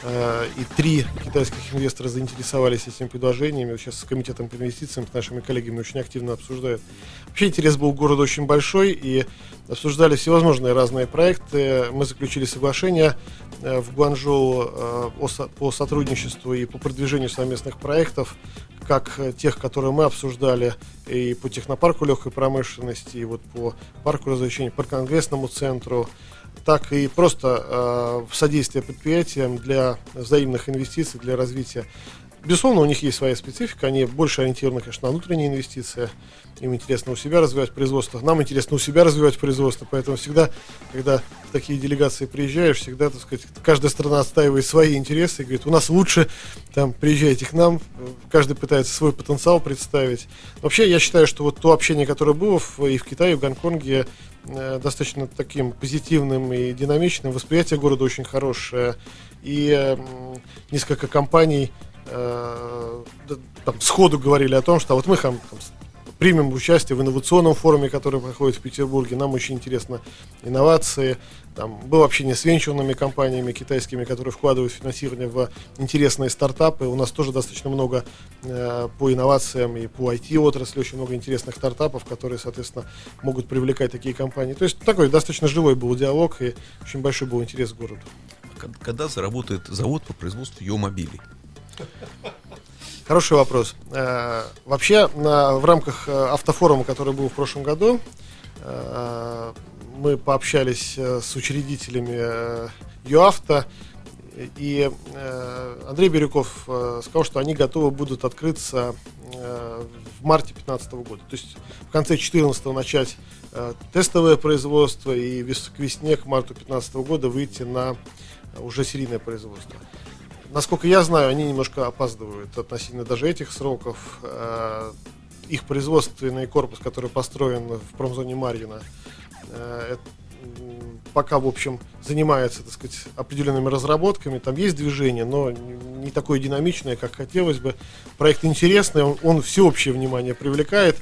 Э, и три китайских инвестора заинтересовались этими предложениями. Сейчас с комитетом по инвестициям, с нашими коллегами очень активно обсуждают. Вообще интерес был города очень большой, и обсуждали всевозможные разные проекты. Мы заключили соглашение э, в Гуанчжоу э, по сотрудничеству и по продвижению совместных проектов, как тех, которые мы обсуждали и по технопарку легкой промышленности, и вот по парку развлечений, по конгрессному центру, так и просто э, в содействие предприятиям для взаимных инвестиций, для развития. Безусловно, у них есть своя специфика, они больше ориентированы, конечно, на внутренние инвестиции. Им интересно у себя развивать производство, нам интересно у себя развивать производство, поэтому всегда, когда в такие делегации приезжаешь, всегда, так сказать, каждая страна отстаивает свои интересы и говорит, у нас лучше, там, приезжайте к нам, каждый пытается свой потенциал представить. Вообще, я считаю, что вот то общение, которое было и в Китае, и в Гонконге, э, достаточно таким позитивным и динамичным, восприятие города очень хорошее, и э, несколько компаний э, там, сходу говорили о том, что вот мы там, примем участие в инновационном форуме, который проходит в Петербурге. Нам очень интересно инновации. Там было общение с венчурными компаниями китайскими, которые вкладывают финансирование в интересные стартапы. У нас тоже достаточно много э, по инновациям и по IT-отрасли очень много интересных стартапов, которые, соответственно, могут привлекать такие компании. То есть такой достаточно живой был диалог и очень большой был интерес к городу. Когда заработает завод по производству йомобилей? Хороший вопрос. Э, вообще, в рамках э, автофорума, который был в прошлом году, э, мы пообщались с учредителями ЮАВТО, и Андрей Бирюков сказал, что они готовы будут открыться в марте 2015 года. То есть в конце 2014 начать тестовое производство и к весне, к марту 2015 года выйти на уже серийное производство. Насколько я знаю, они немножко опаздывают относительно даже этих сроков. Э, их производственный корпус, который построен в промзоне Марьина, э, пока, в общем, занимается, так сказать, определенными разработками. Там есть движение, но не такое динамичное, как хотелось бы. Проект интересный, он, он всеобщее внимание привлекает,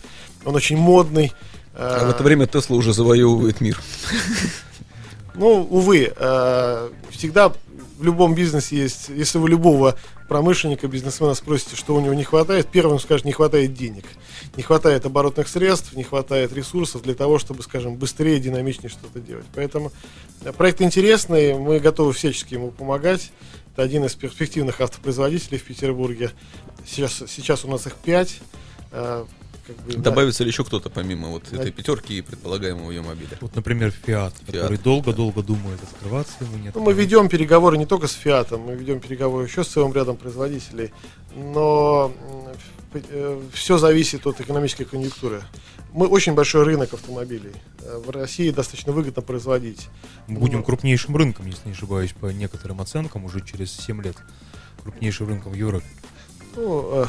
он очень модный. А в это время Тесла уже завоевывает мир. Ну, увы, всегда в любом бизнесе есть, если вы любого промышленника, бизнесмена спросите, что у него не хватает, первым скажет, не хватает денег, не хватает оборотных средств, не хватает ресурсов для того, чтобы, скажем, быстрее, динамичнее что-то делать. Поэтому э, проект интересный, мы готовы всячески ему помогать. Это один из перспективных автопроизводителей в Петербурге. Сейчас, сейчас у нас их пять. Как бы, Добавится да. ли еще кто-то помимо вот да. этой пятерки и предполагаемого ее мобиля? Вот, например, Фиат, который долго-долго да. думает, открываться ему нет. Ну, мы ведем переговоры не только с Фиатом, мы ведем переговоры еще с целым рядом производителей, но э, все зависит от экономической конъюнктуры. Мы очень большой рынок автомобилей. Э, в России достаточно выгодно производить. Мы будем но... крупнейшим рынком, если не ошибаюсь, по некоторым оценкам, уже через 7 лет. Крупнейшим рынком в Европе. Ну, э,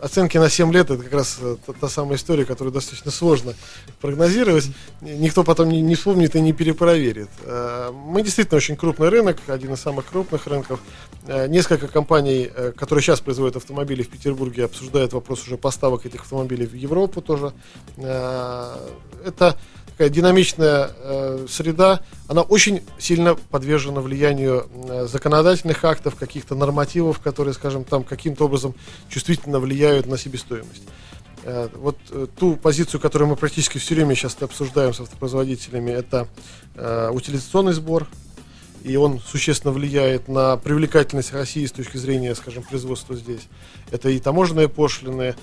оценки на 7 лет это как раз э, та, та самая история, которую достаточно сложно прогнозировать. Никто потом не, не вспомнит и не перепроверит. Э, мы действительно очень крупный рынок, один из самых крупных рынков. Э, несколько компаний, которые сейчас производят автомобили в Петербурге, обсуждают вопрос уже поставок этих автомобилей в Европу тоже. Это такая динамичная э, среда, она очень сильно подвержена влиянию э, законодательных актов, каких-то нормативов, которые, скажем, там каким-то образом чувствительно влияют на себестоимость. Э, вот э, ту позицию, которую мы практически все время сейчас обсуждаем с автопроизводителями, это э, утилизационный сбор, и он существенно влияет на привлекательность России с точки зрения, скажем, производства здесь. Это и таможенные пошлины,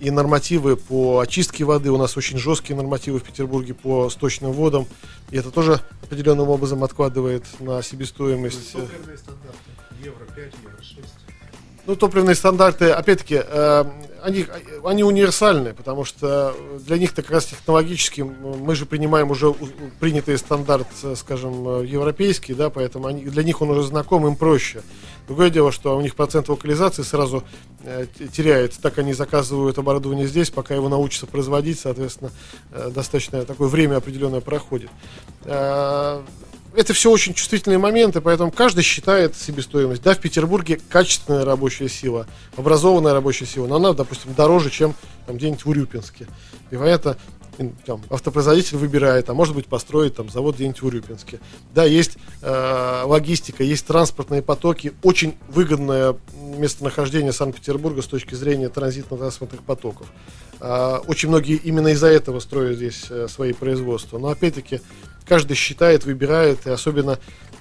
и нормативы по очистке воды. У нас очень жесткие нормативы в Петербурге по сточным водам. И это тоже определенным образом откладывает на себестоимость. Топливные стандарты. Евро 5, евро 6. Ну, топливные стандарты, опять-таки, э, они, они универсальны, потому что для них как раз технологически мы же принимаем уже принятый стандарт, скажем, европейский, да, поэтому они, для них он уже знаком, им проще. Другое дело, что у них процент локализации сразу э, теряется, так они заказывают оборудование здесь, пока его научатся производить, соответственно, э, достаточно такое время определенное проходит. Э, это все очень чувствительные моменты, поэтому каждый считает себестоимость. Да, в Петербурге качественная рабочая сила, образованная рабочая сила, но она, допустим, дороже, чем там, где-нибудь в Урюпинске. И понятно, там, автопроизводитель выбирает, а может быть построить там завод где-нибудь в Урюпинске. Да, есть э, логистика, есть транспортные потоки, очень выгодное местонахождение Санкт-Петербурга с точки зрения транзитно-транспортных потоков. Э, очень многие именно из-за этого строят здесь э, свои производства. Но опять-таки каждый считает, выбирает, и особенно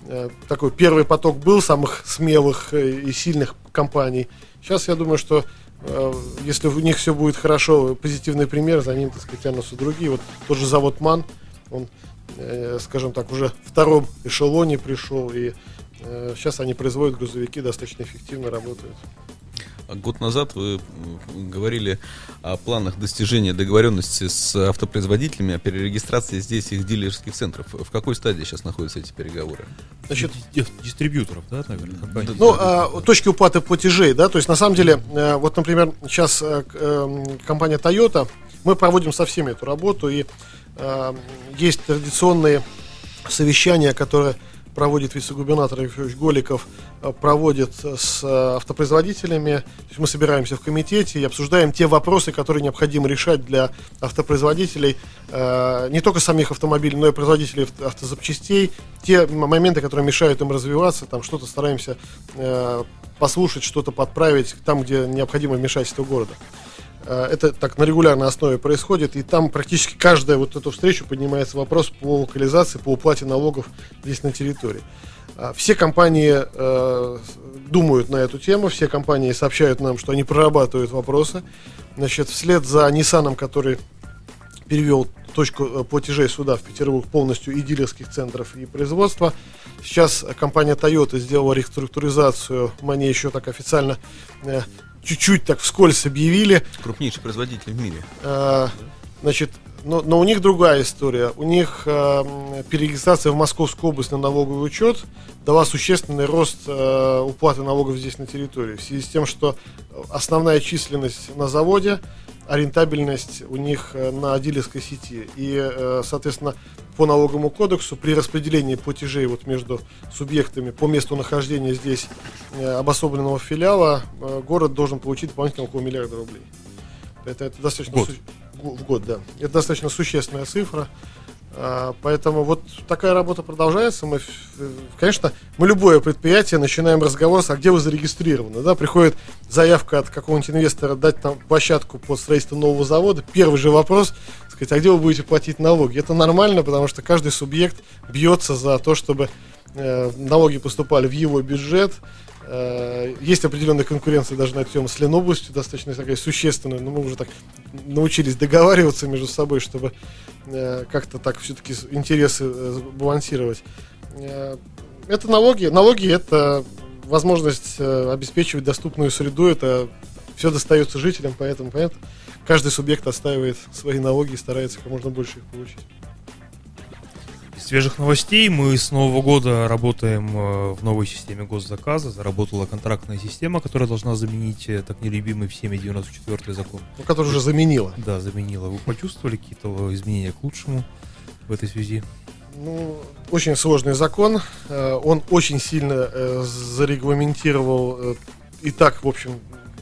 э, такой первый поток был самых смелых э, и сильных компаний. Сейчас я думаю, что если у них все будет хорошо, позитивный пример, за ним, так сказать, тянутся другие. Вот тот же завод МАН, он, э, скажем так, уже в втором эшелоне пришел, и э, сейчас они производят грузовики, достаточно эффективно работают. Год назад вы говорили о планах достижения договоренности с автопроизводителями о перерегистрации здесь их дилерских центров. В какой стадии сейчас находятся эти переговоры? Значит, Ди- Дистрибьюторов, да, наверное, компаний? Ну, а, точки уплаты платежей, да, то есть на самом деле, э, вот, например, сейчас э, эм, компания Toyota, мы проводим со всеми эту работу, и э, есть традиционные совещания, которые проводит вице-губернатор Ефимович Голиков, э, проводит с э, автопроизводителями. То есть мы собираемся в комитете и обсуждаем те вопросы, которые необходимо решать для автопроизводителей, э, не только самих автомобилей, но и производителей авто- автозапчастей, те моменты, которые мешают им развиваться, там что-то стараемся э, послушать, что-то подправить там, где необходимо вмешательство города. Э, Это так на регулярной основе происходит, и там практически каждая вот эту встречу поднимается вопрос по локализации, по уплате налогов здесь на территории. А, Все компании э, думают на эту тему, все компании сообщают нам, что они прорабатывают вопросы. Значит, вслед за Nissan, который перевел точку э, платежей сюда, в Петербург, полностью и дилерских центров, и производства. Сейчас компания Toyota сделала реструктуризацию, мы о еще так официально э, чуть-чуть так вскользь объявили. Крупнейший производитель в мире. Э, Значит, но, но у них другая история. У них э, перерегистрация в Московскую область на налоговый учет дала существенный рост э, уплаты налогов здесь на территории. В связи с тем, что основная численность на заводе, а рентабельность у них э, на дилерской сети. И, э, соответственно, по налоговому кодексу при распределении платежей вот между субъектами по месту нахождения здесь э, обособленного филиала город должен получить дополнительно около миллиарда рублей. Это, это достаточно год. су- в год, да. Это достаточно существенная цифра. А, Поэтому вот такая работа продолжается. Мы, конечно, мы любое предприятие начинаем разговор с, а где вы зарегистрированы, да, приходит заявка от какого-нибудь инвестора дать там площадку под строительство нового завода. Первый же вопрос, сказать, а где вы будете платить налоги? Это нормально, потому что каждый субъект бьется за то, чтобы э, налоги поступали в его бюджет. Э, Есть определенная конкуренция даже на эту тему с Ленобластью, достаточно такая существенная, но мы уже так научились договариваться между собой, чтобы э, как-то так все-таки интересы э, балансировать. Это налоги. Налоги это возможность обеспечивать доступную среду, это все достается жителям, поэтому понятно, каждый субъект отстаивает свои налоги и старается как можно больше их получить. Свежих новостей мы с Нового года работаем э, в новой системе госзаказа. Заработала контрактная система, которая должна заменить э, так нелюбимый всеми 94 закон. Ну, который уже заменила. Да, заменила. Вы почувствовали какие-то изменения к лучшему в этой связи? Ну, очень сложный закон. Э, Он очень сильно э, зарегламентировал э, и так, в общем,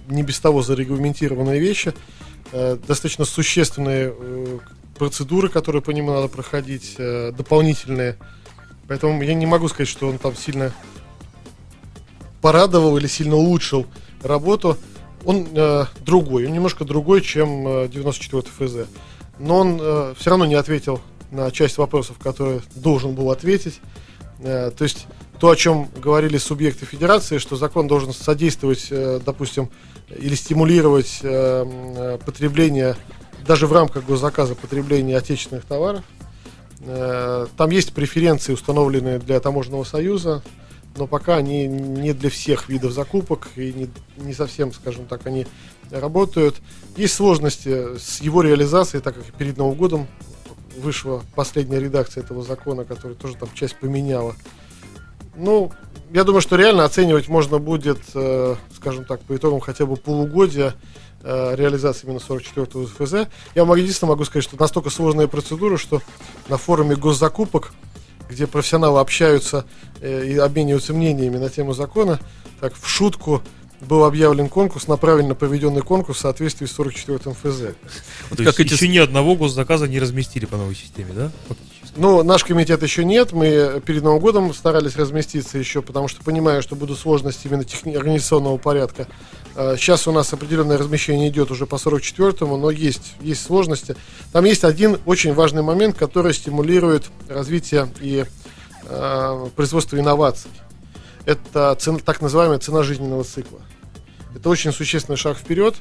не без того зарегламентированные вещи. Э, Достаточно существенные э, процедуры, которые по нему надо проходить, э, дополнительные. Поэтому я не могу сказать, что он там сильно порадовал или сильно улучшил работу. Он э, другой, он немножко другой, чем э, 94 ФЗ. Но он все равно не ответил на часть вопросов, которые должен был ответить. Э, то есть то, о чем говорили субъекты федерации, что закон должен содействовать, э, допустим, или стимулировать э, э, потребление, даже в рамках госзаказа потребления отечественных товаров. Э, Там есть преференции, установленные для таможенного союза, но пока они не для всех видов закупок и не, не совсем, скажем так, они работают. Есть сложности с его реализацией, так как перед Новым годом вышла последняя редакция этого закона, которая тоже там часть поменяла. Ну, я думаю, что реально оценивать можно будет, э, скажем так, по итогам хотя бы полугодия реализации именно 44-го ФЗ. Я вам единственное могу сказать, что настолько сложная процедура, что на форуме госзакупок, где профессионалы общаются э, и обмениваются мнениями на тему закона, так в шутку был объявлен конкурс на правильно проведенный конкурс в соответствии с 44-м ФЗ. То как эти еще ни одного госзаказа не разместили по новой системе, да? Фактически. Ну, наш комитет еще нет. Мы перед Новым годом старались разместиться еще, потому что понимаю, что будут сложности именно техни- организационного порядка. Э, Сейчас у нас определенное размещение идет уже по 44-му, но есть, есть сложности. Там есть один очень важный момент, который стимулирует развитие и э, производство инноваций. Это цен- так называемая цена жизненного цикла. Это очень существенный шаг вперед.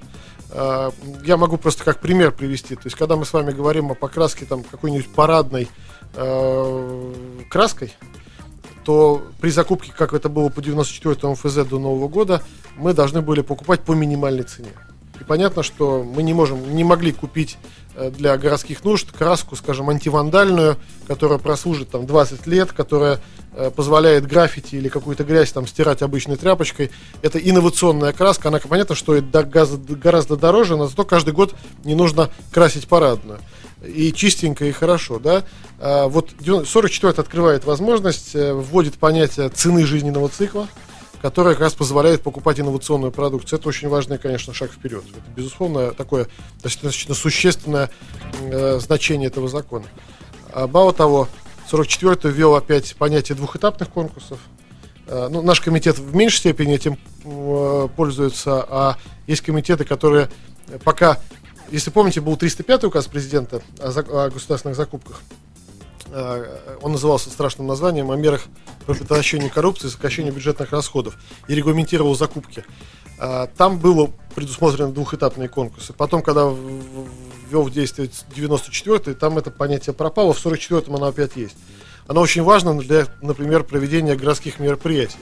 А, я могу просто как пример привести. То есть, когда мы с вами говорим о покраске там какой-нибудь парадной э, краской, то при закупке, как это было по 94 МФЗ до Нового года, мы должны были покупать по минимальной цене. И понятно, что мы не можем, не могли купить э, для городских нужд краску, скажем, антивандальную, которая прослужит там 20 лет, которая э, позволяет граффити или какую-то грязь там стирать обычной тряпочкой. Это инновационная краска, она понятно стоит гораздо дороже, но зато каждый год не нужно красить парадную. И чистенько, и хорошо, да. А вот 44 открывает возможность, э, вводит понятие цены жизненного цикла, которая как раз позволяет покупать инновационную продукцию. Это очень важный, конечно, шаг вперед. Это, безусловно, такое достаточно существенное э, значение этого закона. А, мало того, 44-й ввел опять понятие двухэтапных конкурсов. Э, ну, наш комитет в меньшей степени этим э, пользуется, а есть комитеты, которые пока, если помните, был 305 указ президента о, о государственных закупках. Э, он назывался страшным названием о мерах по предотвращению коррупции, сокращению бюджетных расходов и регламентировал закупки. Э, там было предусмотрены двухэтапные конкурсы. Потом, когда ввел в действие 94-й, там это понятие пропало, в 44-м оно опять есть. Оно очень важно для, например, проведения городских мероприятий.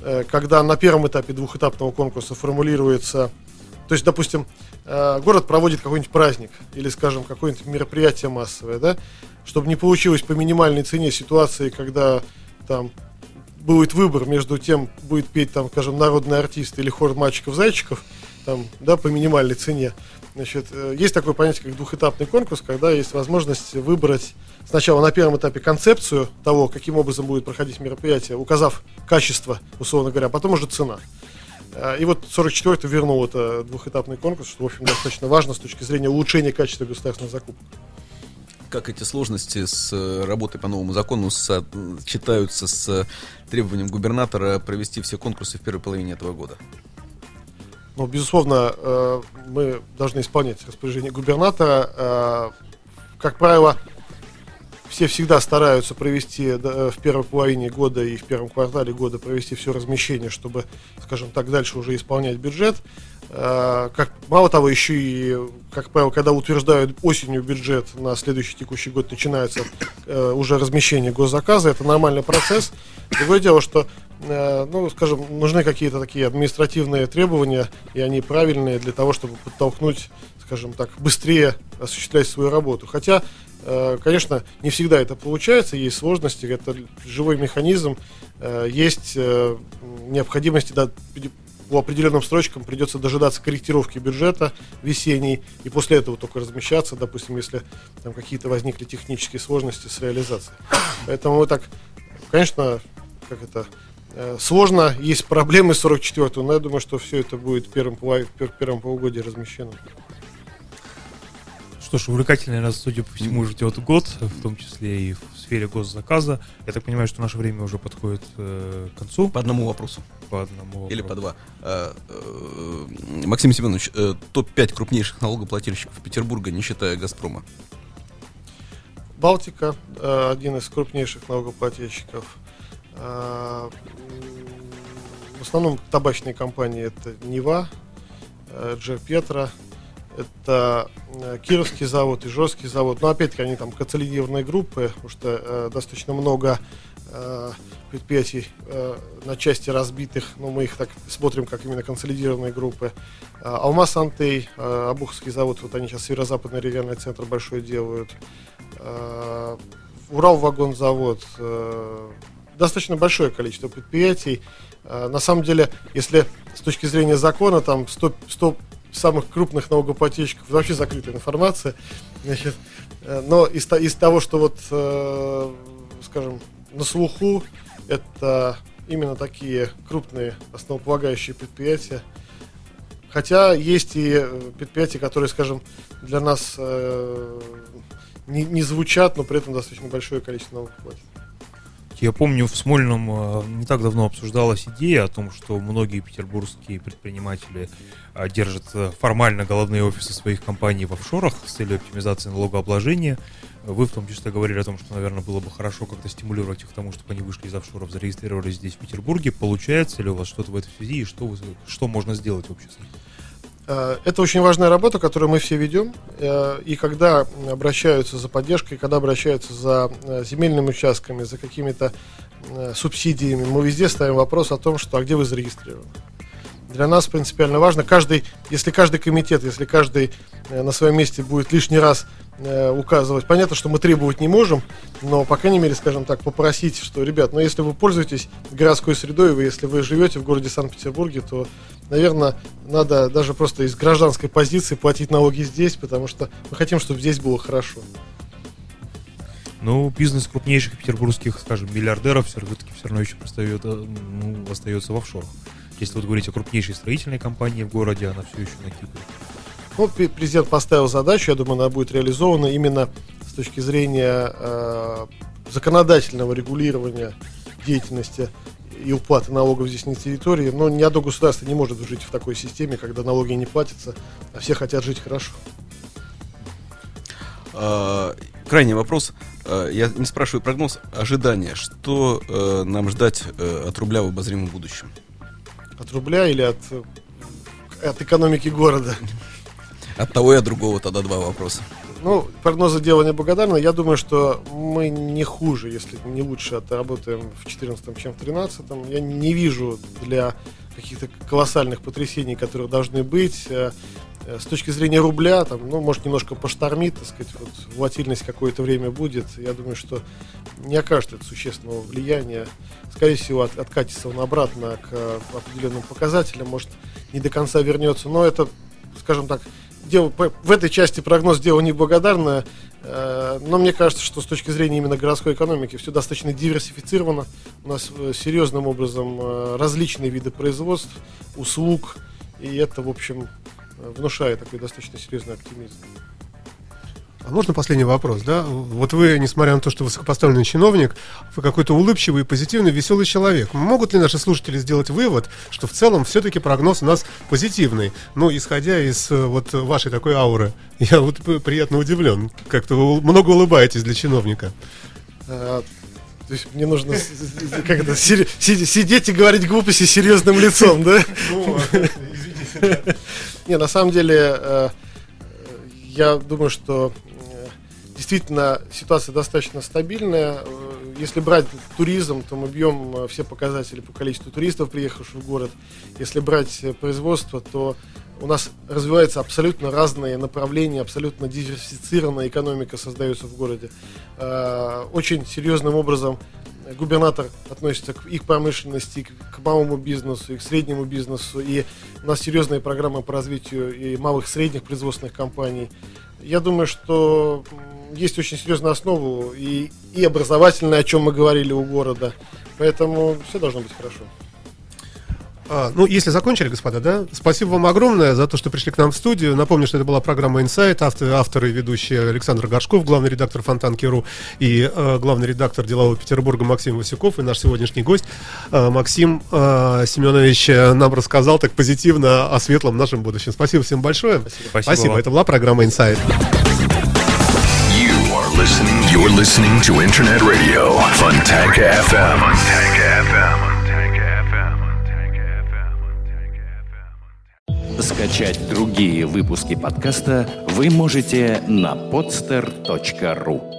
Э, когда на первом этапе двухэтапного конкурса формулируется, то есть, допустим, город проводит какой-нибудь праздник или, скажем, какое-нибудь мероприятие массовое, да, чтобы не получилось по минимальной цене ситуации, когда там будет выбор между тем, будет петь там, скажем, народный артист или хор мальчиков-зайчиков, там, да, по минимальной цене. Значит, э, есть такое понятие, как двухэтапный конкурс, когда есть возможность выбрать сначала на первом этапе концепцию того, каким образом будет проходить мероприятие, указав качество, условно говоря, а потом уже цена. Э, и вот 44-й вернул это двухэтапный конкурс, что, в общем, достаточно важно с точки зрения улучшения качества государственных закупок как эти сложности с э, работой по новому закону сочетаются с требованием губернатора провести все конкурсы в первой половине этого года? Ну, безусловно, э, мы должны исполнять распоряжение губернатора. Э, как правило, все всегда стараются провести в первой половине года и в первом квартале года провести все размещение, чтобы, скажем так, дальше уже исполнять бюджет. Э, как, мало того, еще и, как правило, когда утверждают осенью бюджет на следующий текущий год, начинается э, уже размещение госзаказа. Это нормальный процесс. Другое дело, что, э, ну, скажем, нужны какие-то такие административные требования, и они правильные для того, чтобы подтолкнуть, скажем так, быстрее осуществлять свою работу. Хотя, э, конечно, не всегда это получается, есть сложности, это живой механизм, э, есть э, необходимости да, по определенным строчкам придется дожидаться корректировки бюджета весенней и после этого только размещаться, допустим, если там какие-то возникли технические сложности с реализацией. Поэтому мы так, конечно, как это, сложно, есть проблемы с 44 но я думаю, что все это будет в первом, в первом полугодии размещено. Что ж, увлекательный нас, судя по всему, ждет год, в том числе и в сфере госзаказа. Я так понимаю, что наше время уже подходит э, к концу. По одному вопросу. По одному вопросу. Или по два. А, э, Максим Семенович, э, топ-5 крупнейших налогоплательщиков Петербурга, не считая «Газпрома». Балтика, э, один из крупнейших налогоплательщиков. Э, в основном табачные компании это Нева, э, Джер Петра, это э, Кировский завод, Ижорский завод. Но опять-таки они там консолидированные группы, потому что э, достаточно много э, предприятий э, на части разбитых, но мы их так смотрим, как именно консолидированные группы. Э, Алмаз Антей, э, Обуховский завод, вот они сейчас северо-западный региональный центр большой делают. Э, Урал вагонзавод. Э, достаточно большое количество предприятий. Э, на самом деле, если с точки зрения закона, там 100, 100 самых крупных налогоплательщиков вообще закрытая информация. Значит, э, но из, из того, что вот, э, скажем, на слуху, это именно такие крупные основополагающие предприятия. Хотя есть и э, предприятия, которые, скажем, для нас не, не звучат, но при этом достаточно большое количество налогов. Я помню, в Смольном э, не так давно обсуждалась идея о том, что многие петербургские предприниматели э, держат э, формально головные офисы своих компаний в офшорах с целью оптимизации налогообложения. Вы в том числе говорили о том, что, наверное, было бы хорошо как-то стимулировать их к тому, чтобы они вышли из офшоров, зарегистрировались здесь, в Петербурге. Получается ли у вас что-то в этой связи и что, вы, что можно сделать в обществе? Э, это очень важная работа, которую мы все ведем. Э, и когда обращаются за поддержкой, когда обращаются за э, земельными участками, за какими-то субсидиями, мы везде ставим вопрос о том, что а где вы зарегистрированы. Для нас принципиально важно, каждый, если каждый комитет, если каждый на своем месте будет лишний раз Э, указывать. Понятно, что мы требовать не можем, но, по крайней мере, скажем так, попросить, что, ребят, ну, если вы пользуетесь городской средой, вы, если вы живете в городе Санкт-Петербурге, то, наверное, надо даже просто из гражданской позиции платить налоги здесь, потому что мы хотим, чтобы здесь было хорошо. Ну, бизнес крупнейших петербургских, скажем, миллиардеров все-таки все равно еще остается, э, ну, остается в офшорах. Если вот говорить о крупнейшей строительной компании в городе, она все еще на Кипре. Ну, президент поставил задачу, я думаю, она будет реализована именно с точки зрения э, законодательного регулирования деятельности и уплаты налогов здесь на территории. Но ни одно государство не может жить в такой системе, когда налоги не платятся, а все хотят жить хорошо. А, крайний вопрос. А, я не спрашиваю прогноз, ожидания. Что э, нам ждать э, от рубля в обозримом будущем? От рубля или от, от экономики города? От того и от другого тогда два вопроса. Ну, прогнозы дела неблагодарны. Я думаю, что мы не хуже, если не лучше отработаем в 2014, чем в 2013. Я не вижу для каких-то колоссальных потрясений, которые должны быть. Э, э, с точки зрения рубля, там, ну, может, немножко поштормит, так сказать, вот, волатильность какое-то время будет. Я думаю, что не окажет это существенного влияния. Скорее всего, от, откатится он обратно к определенным показателям, может, не до конца вернется. Но это, скажем так, дело, в этой части прогноз дело неблагодарное, э, но мне кажется, что с точки зрения именно городской экономики все достаточно диверсифицировано. У нас э, серьезным образом э, различные виды производств, услуг, и это, в общем, внушает такой достаточно серьезный оптимизм. А можно последний вопрос, да? Вот вы, несмотря на то, что высокопоставленный чиновник, вы какой-то улыбчивый, позитивный, веселый человек. Могут ли наши слушатели сделать вывод, что в целом все-таки прогноз у нас позитивный? Ну, исходя из э, вот вашей такой ауры. Я вот приятно удивлен. Как-то вы много улыбаетесь для чиновника. А, то есть мне нужно как это, сидеть и говорить глупости серьезным лицом, да? Ну, извините. Не, на самом деле, э, я думаю, что действительно ситуация достаточно стабильная. Э, если брать туризм, то мы бьем э, все показатели по количеству туристов, приехавших в город. Если брать э, производство, то у нас развиваются абсолютно разные направления, абсолютно диверсифицированная экономика создается в городе. Очень серьезным образом губернатор относится к их промышленности, к малому бизнесу и к среднему бизнесу. И у нас серьезные программы по развитию и малых средних производственных компаний. Я думаю, что есть очень серьезная основа и, и образовательная, о чем мы говорили у города. Поэтому все должно быть хорошо. А, ну, если закончили, господа, да? Спасибо вам огромное за то, что пришли к нам в студию. Напомню, что это была программа Insight. Автор, авторы и ведущие Александр Горшков, главный редактор Фонтанки.ру и э, главный редактор Делового Петербурга Максим Васюков и наш сегодняшний гость э, Максим э, Семенович нам рассказал так позитивно о светлом нашем будущем. Спасибо всем большое. Спасибо. Спасибо. Это была программа Insight. Listening. You're listening to Internet Radio. Funtank FM. Скачать другие выпуски подкаста вы можете на podster.ru.